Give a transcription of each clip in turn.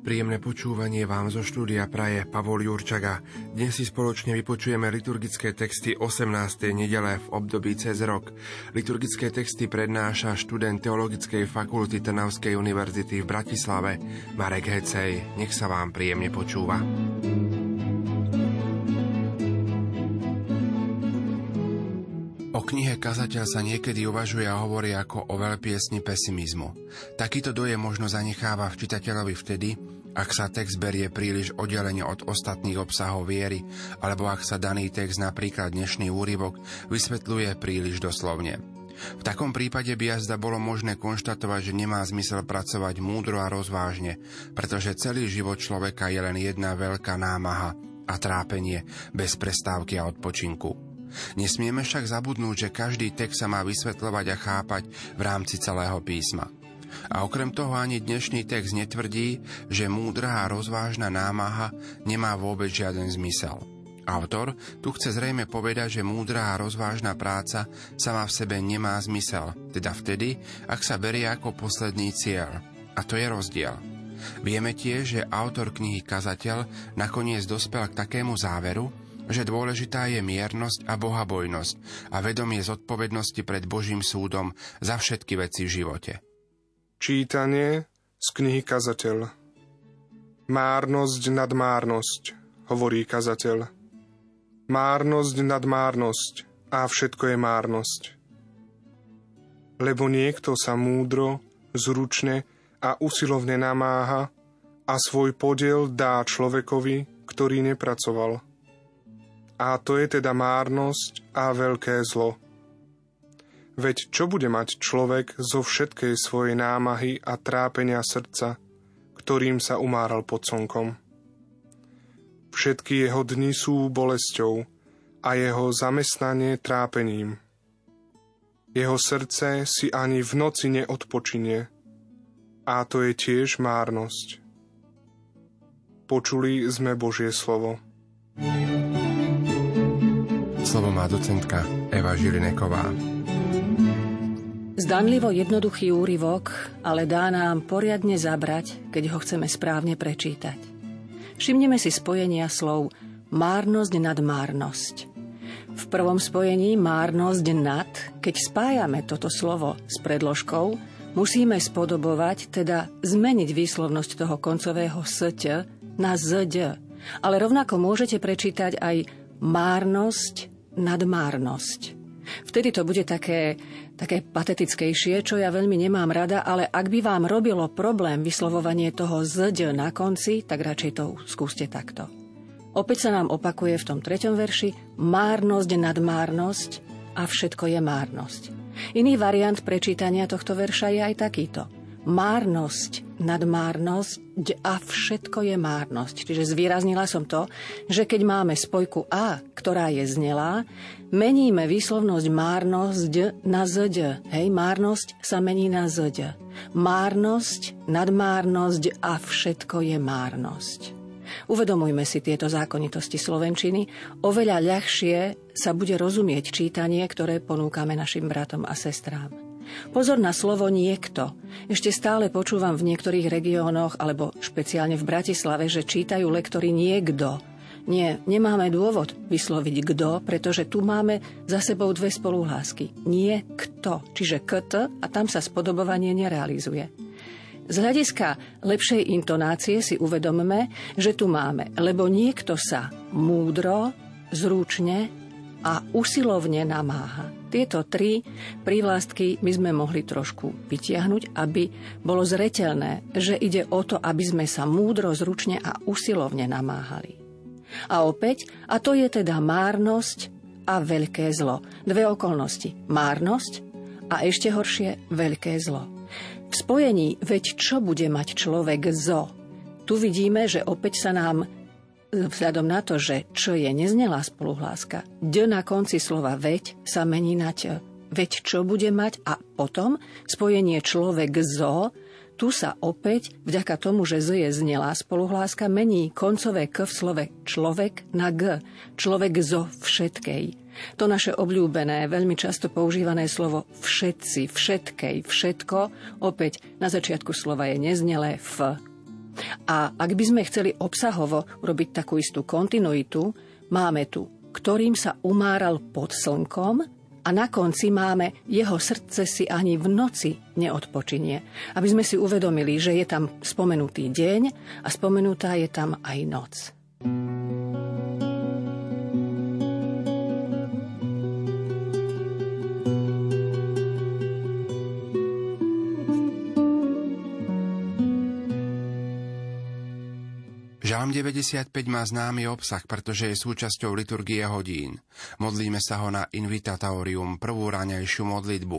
Príjemné počúvanie vám zo štúdia praje Pavol Jurčaga. Dnes si spoločne vypočujeme liturgické texty 18. nedele v období cez rok. Liturgické texty prednáša študent Teologickej fakulty Trnavskej univerzity v Bratislave Marek Hecej. Nech sa vám príjemne počúva. Knihe Kazateľ sa niekedy uvažuje a hovorí ako o veľpiesni pesimizmu. Takýto dojem možno zanecháva v čitateľovi vtedy, ak sa text berie príliš oddelenie od ostatných obsahov viery, alebo ak sa daný text, napríklad dnešný úryvok, vysvetľuje príliš doslovne. V takom prípade by jazda bolo možné konštatovať, že nemá zmysel pracovať múdro a rozvážne, pretože celý život človeka je len jedna veľká námaha a trápenie bez prestávky a odpočinku. Nesmieme však zabudnúť, že každý text sa má vysvetľovať a chápať v rámci celého písma. A okrem toho ani dnešný text netvrdí, že múdra a rozvážna námaha nemá vôbec žiaden zmysel. Autor tu chce zrejme povedať, že múdra a rozvážna práca sama v sebe nemá zmysel, teda vtedy, ak sa berie ako posledný cieľ. A to je rozdiel. Vieme tiež, že autor knihy Kazateľ nakoniec dospel k takému záveru, že dôležitá je miernosť a bohabojnosť a vedomie zodpovednosti pred Božím súdom za všetky veci v živote. Čítanie z knihy Kazateľ Márnosť nad márnosť, hovorí kazateľ. Márnosť nad márnosť a všetko je márnosť. Lebo niekto sa múdro, zručne a usilovne namáha a svoj podiel dá človekovi, ktorý nepracoval – a to je teda márnosť a veľké zlo. Veď čo bude mať človek zo všetkej svojej námahy a trápenia srdca, ktorým sa umáral pod slnkom? Všetky jeho dni sú bolesťou a jeho zamestnanie trápením. Jeho srdce si ani v noci neodpočinie a to je tiež márnosť. Počuli sme Božie slovo. thank you Slovo má docentka Eva Žilineková. Zdanlivo jednoduchý úryvok, ale dá nám poriadne zabrať, keď ho chceme správne prečítať. Všimneme si spojenia slov márnosť nad márnosť. V prvom spojení márnosť nad, keď spájame toto slovo s predložkou, musíme spodobovať, teda zmeniť výslovnosť toho koncového sť na zd. Ale rovnako môžete prečítať aj márnosť nadmárnosť. Vtedy to bude také, také patetickejšie, čo ja veľmi nemám rada, ale ak by vám robilo problém vyslovovanie toho zd na konci, tak radšej to skúste takto. Opäť sa nám opakuje v tom treťom verši márnosť nadmárnosť a všetko je márnosť. Iný variant prečítania tohto verša je aj takýto – márnosť nad márnosť a všetko je márnosť. Čiže zvýraznila som to, že keď máme spojku A, ktorá je znelá, meníme výslovnosť márnosť na zd. Hej, márnosť sa mení na zd. Márnosť, nadmárnosť a všetko je márnosť. Uvedomujme si tieto zákonitosti Slovenčiny. Oveľa ľahšie sa bude rozumieť čítanie, ktoré ponúkame našim bratom a sestrám. Pozor na slovo niekto. Ešte stále počúvam v niektorých regiónoch, alebo špeciálne v Bratislave, že čítajú lektory niekto. Nie, nemáme dôvod vysloviť kto, pretože tu máme za sebou dve spoluhlásky. Nie kto, čiže kt a tam sa spodobovanie nerealizuje. Z hľadiska lepšej intonácie si uvedomme, že tu máme, lebo niekto sa múdro, zručne a usilovne namáha. Tieto tri prívlastky by sme mohli trošku vytiahnuť, aby bolo zretelné, že ide o to, aby sme sa múdro, zručne a usilovne namáhali. A opäť, a to je teda márnosť a veľké zlo. Dve okolnosti. Márnosť a ešte horšie veľké zlo. V spojení veď čo bude mať človek zo, tu vidíme, že opäť sa nám vzhľadom na to, že čo je neznelá spoluhláska, d na konci slova veď sa mení na ť. Veď čo bude mať a potom spojenie človek zo, tu sa opäť, vďaka tomu, že Z je znelá spoluhláska, mení koncové K v slove človek na G. Človek zo všetkej. To naše obľúbené, veľmi často používané slovo všetci, všetkej, všetko, opäť na začiatku slova je neznelé F. A ak by sme chceli obsahovo urobiť takú istú kontinuitu, máme tu, ktorým sa umáral pod slnkom, a na konci máme jeho srdce si ani v noci neodpočinie. Aby sme si uvedomili, že je tam spomenutý deň a spomenutá je tam aj noc. Žalm 95 má známy obsah, pretože je súčasťou liturgie hodín. Modlíme sa ho na Invitatorium, prvú ráňajšiu modlitbu.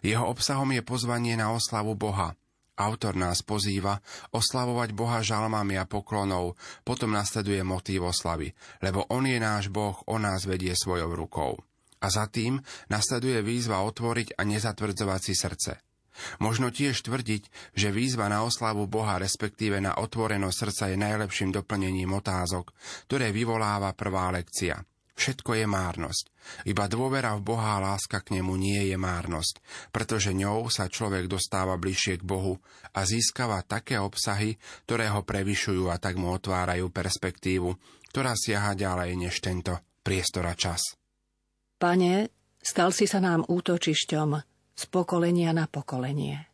Jeho obsahom je pozvanie na oslavu Boha. Autor nás pozýva oslavovať Boha žalmami a poklonou, potom nasleduje motív oslavy, lebo On je náš Boh, On nás vedie svojou rukou. A za tým nasleduje výzva otvoriť a nezatvrdzovať si srdce. Možno tiež tvrdiť, že výzva na oslavu Boha, respektíve na otvorenosť srdca je najlepším doplnením otázok, ktoré vyvoláva prvá lekcia. Všetko je márnosť. Iba dôvera v Boha a láska k nemu nie je márnosť, pretože ňou sa človek dostáva bližšie k Bohu a získava také obsahy, ktoré ho prevyšujú a tak mu otvárajú perspektívu, ktorá siaha ďalej než tento priestor a čas. Pane, stal si sa nám útočišťom, z pokolenia na pokolenie.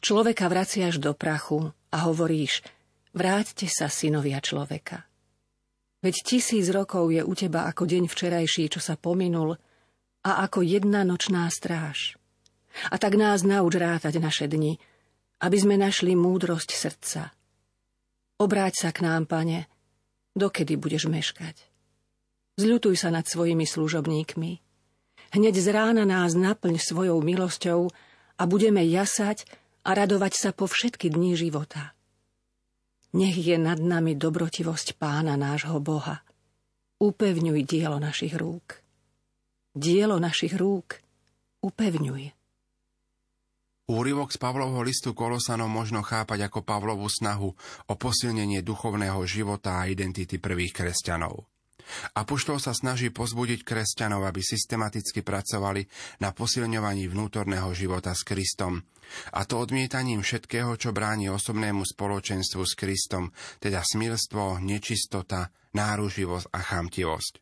Človeka vraciaš do prachu a hovoríš, vráťte sa, synovia človeka. Veď tisíc rokov je u teba ako deň včerajší, čo sa pominul, a ako jedna nočná stráž. A tak nás nauč rátať naše dni, aby sme našli múdrosť srdca. Obráť sa k nám, pane, dokedy budeš meškať. Zľutuj sa nad svojimi služobníkmi, Hneď z rána nás naplň svojou milosťou a budeme jasať a radovať sa po všetky dni života. Nech je nad nami dobrotivosť pána nášho Boha. Upevňuj dielo našich rúk. Dielo našich rúk upevňuj. Úrivok z Pavlovho listu Kolosanom možno chápať ako Pavlovú snahu o posilnenie duchovného života a identity prvých kresťanov. Apoštol sa snaží pozbudiť kresťanov, aby systematicky pracovali na posilňovaní vnútorného života s Kristom, a to odmietaním všetkého, čo bráni osobnému spoločenstvu s Kristom, teda smilstvo, nečistota, náruživosť a chamtivosť.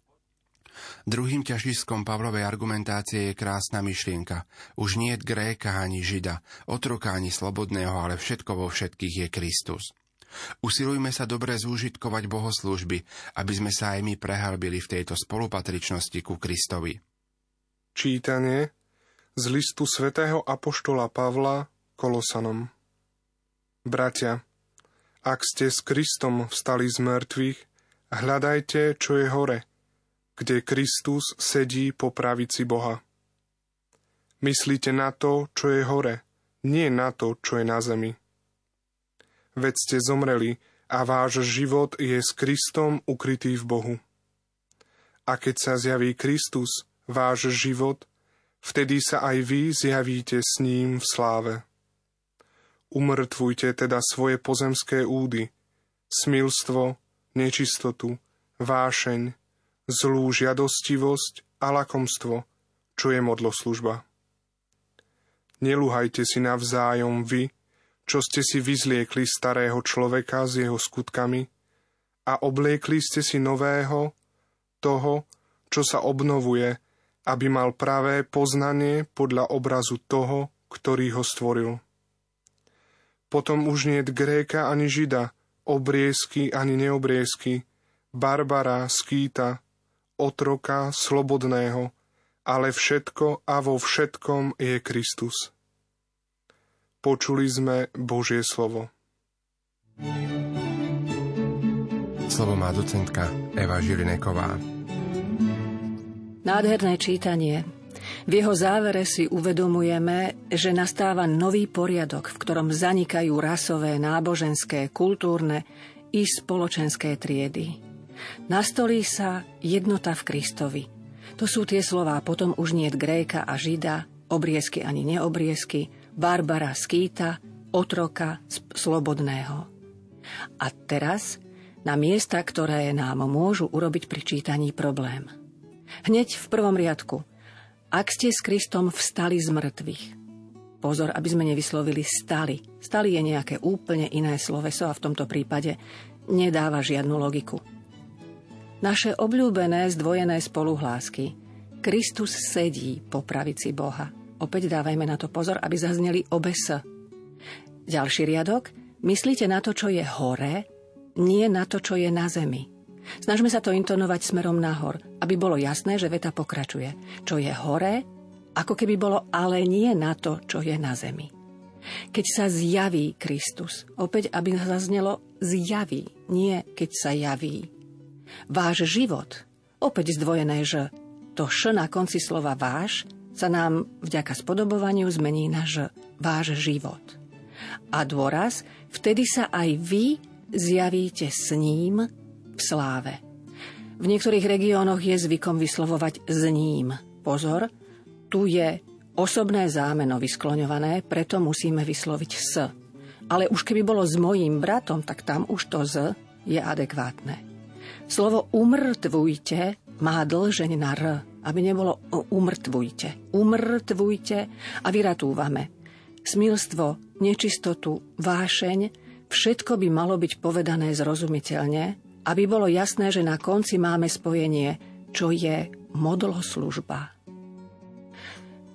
Druhým ťažiskom Pavlovej argumentácie je krásna myšlienka. Už nie je Gréka ani Žida, otroka ani slobodného, ale všetko vo všetkých je Kristus. Usilujme sa dobre zúžitkovať bohoslúžby, aby sme sa aj my prehlbili v tejto spolupatričnosti ku Kristovi. Čítanie z listu svätého Apoštola Pavla Kolosanom Bratia, ak ste s Kristom vstali z mŕtvych, hľadajte, čo je hore, kde Kristus sedí po pravici Boha. Myslíte na to, čo je hore, nie na to, čo je na zemi veď ste zomreli a váš život je s Kristom ukrytý v Bohu. A keď sa zjaví Kristus, váš život, vtedy sa aj vy zjavíte s ním v sláve. Umrtvujte teda svoje pozemské údy, smilstvo, nečistotu, vášeň, zlú žiadostivosť a lakomstvo, čo je modloslužba. Nelúhajte si navzájom vy, čo ste si vyzliekli starého človeka s jeho skutkami a obliekli ste si nového, toho, čo sa obnovuje, aby mal pravé poznanie podľa obrazu toho, ktorý ho stvoril. Potom už nie Gréka ani Žida, obriezky ani neobriezky, Barbara, Skýta, otroka, slobodného, ale všetko a vo všetkom je Kristus. Počuli sme Božie slovo. Slovo má docentka Eva Žilineková. Nádherné čítanie. V jeho závere si uvedomujeme, že nastáva nový poriadok, v ktorom zanikajú rasové, náboženské, kultúrne i spoločenské triedy. Nastolí sa jednota v Kristovi. To sú tie slová, potom už nie Gréka a Žida, obriezky ani neobriezky, Barbara Skýta, otroka slobodného. A teraz na miesta, ktoré nám môžu urobiť pri čítaní problém. Hneď v prvom riadku. Ak ste s Kristom vstali z mŕtvych. Pozor, aby sme nevyslovili stali. Stali je nejaké úplne iné sloveso a v tomto prípade nedáva žiadnu logiku. Naše obľúbené zdvojené spoluhlásky. Kristus sedí po pravici Boha. Opäť dávajme na to pozor, aby zazneli obe s. Ďalší riadok. Myslíte na to, čo je hore, nie na to, čo je na zemi. Snažme sa to intonovať smerom nahor, aby bolo jasné, že veta pokračuje. Čo je hore, ako keby bolo ale nie na to, čo je na zemi. Keď sa zjaví Kristus, opäť aby zaznelo zjaví, nie keď sa javí váš život, opäť zdvojené, že to š na konci slova váš sa nám vďaka spodobovaniu zmení ž, váš život. A dôraz, vtedy sa aj vy zjavíte s ním v sláve. V niektorých regiónoch je zvykom vyslovovať s ním. Pozor, tu je osobné zámeno vyskloňované, preto musíme vysloviť s. Ale už keby bolo s mojím bratom, tak tam už to z je adekvátne. Slovo umrtvujte má dlžeň na r, aby nebolo umrtvujte. Umrtvujte a vyratúvame. Smilstvo, nečistotu, vášeň, všetko by malo byť povedané zrozumiteľne, aby bolo jasné, že na konci máme spojenie, čo je modloslužba.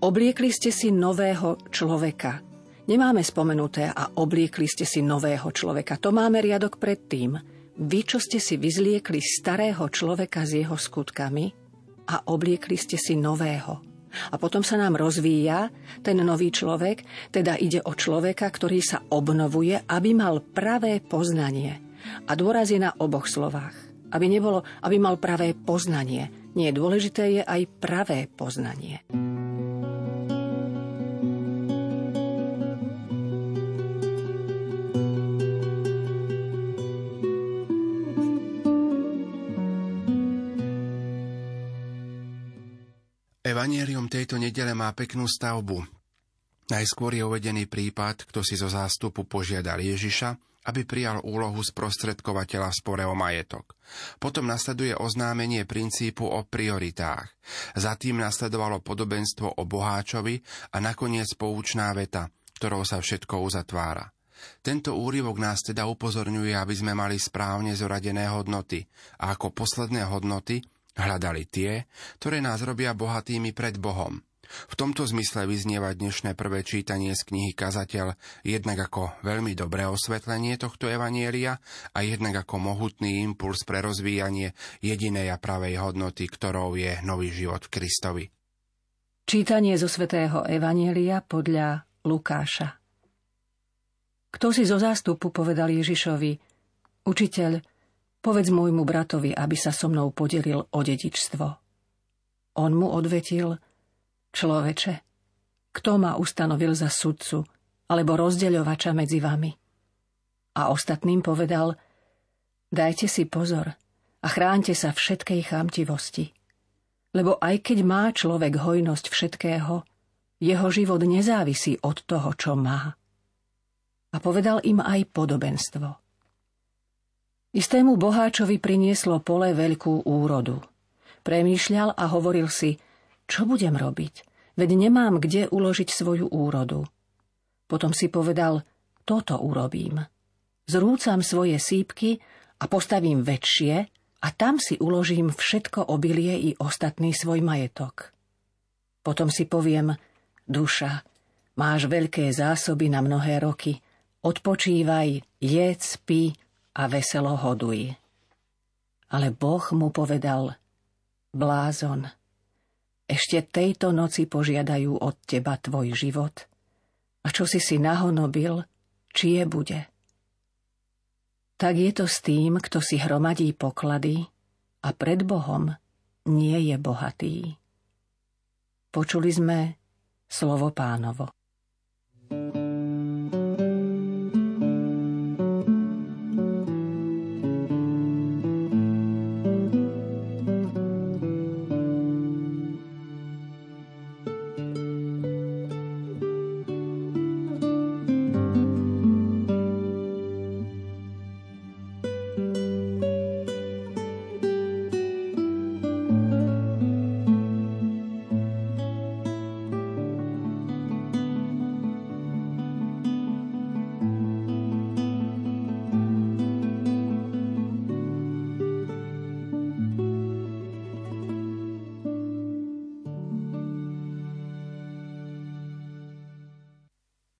Obliekli ste si nového človeka. Nemáme spomenuté a obliekli ste si nového človeka. To máme riadok predtým – vy, čo ste si vyzliekli starého človeka s jeho skutkami a obliekli ste si nového. A potom sa nám rozvíja ten nový človek, teda ide o človeka, ktorý sa obnovuje, aby mal pravé poznanie. A dôraz je na oboch slovách. Aby, nebolo, aby mal pravé poznanie. Nie, dôležité je aj pravé poznanie. Evangelium tejto nedele má peknú stavbu. Najskôr je uvedený prípad, kto si zo zástupu požiadal Ježiša, aby prijal úlohu sprostredkovateľa v spore o majetok. Potom nasleduje oznámenie princípu o prioritách. Za tým nasledovalo podobenstvo o boháčovi a nakoniec poučná veta, ktorou sa všetko uzatvára. Tento úryvok nás teda upozorňuje, aby sme mali správne zoradené hodnoty a ako posledné hodnoty Hľadali tie, ktoré nás robia bohatými pred Bohom. V tomto zmysle vyznieva dnešné prvé čítanie z knihy Kazateľ jednak ako veľmi dobré osvetlenie tohto evanielia a jednak ako mohutný impuls pre rozvíjanie jedinej a pravej hodnoty, ktorou je nový život v Kristovi. Čítanie zo svätého Evanielia podľa Lukáša Kto si zo zástupu povedal Ježišovi, Učiteľ, Povedz môjmu bratovi, aby sa so mnou podelil o dedičstvo. On mu odvetil, človeče, kto ma ustanovil za sudcu alebo rozdeľovača medzi vami? A ostatným povedal, dajte si pozor a chránte sa všetkej chamtivosti. Lebo aj keď má človek hojnosť všetkého, jeho život nezávisí od toho, čo má. A povedal im aj podobenstvo – Istému boháčovi prinieslo pole veľkú úrodu. Premýšľal a hovoril si, čo budem robiť, veď nemám kde uložiť svoju úrodu. Potom si povedal, toto urobím. Zrúcam svoje sípky a postavím väčšie a tam si uložím všetko obilie i ostatný svoj majetok. Potom si poviem, duša, máš veľké zásoby na mnohé roky, odpočívaj, jedz, pí a veselo hoduj. Ale Boh mu povedal, blázon, ešte tejto noci požiadajú od teba tvoj život a čo si si nahonobil, či je bude. Tak je to s tým, kto si hromadí poklady a pred Bohom nie je bohatý. Počuli sme slovo pánovo.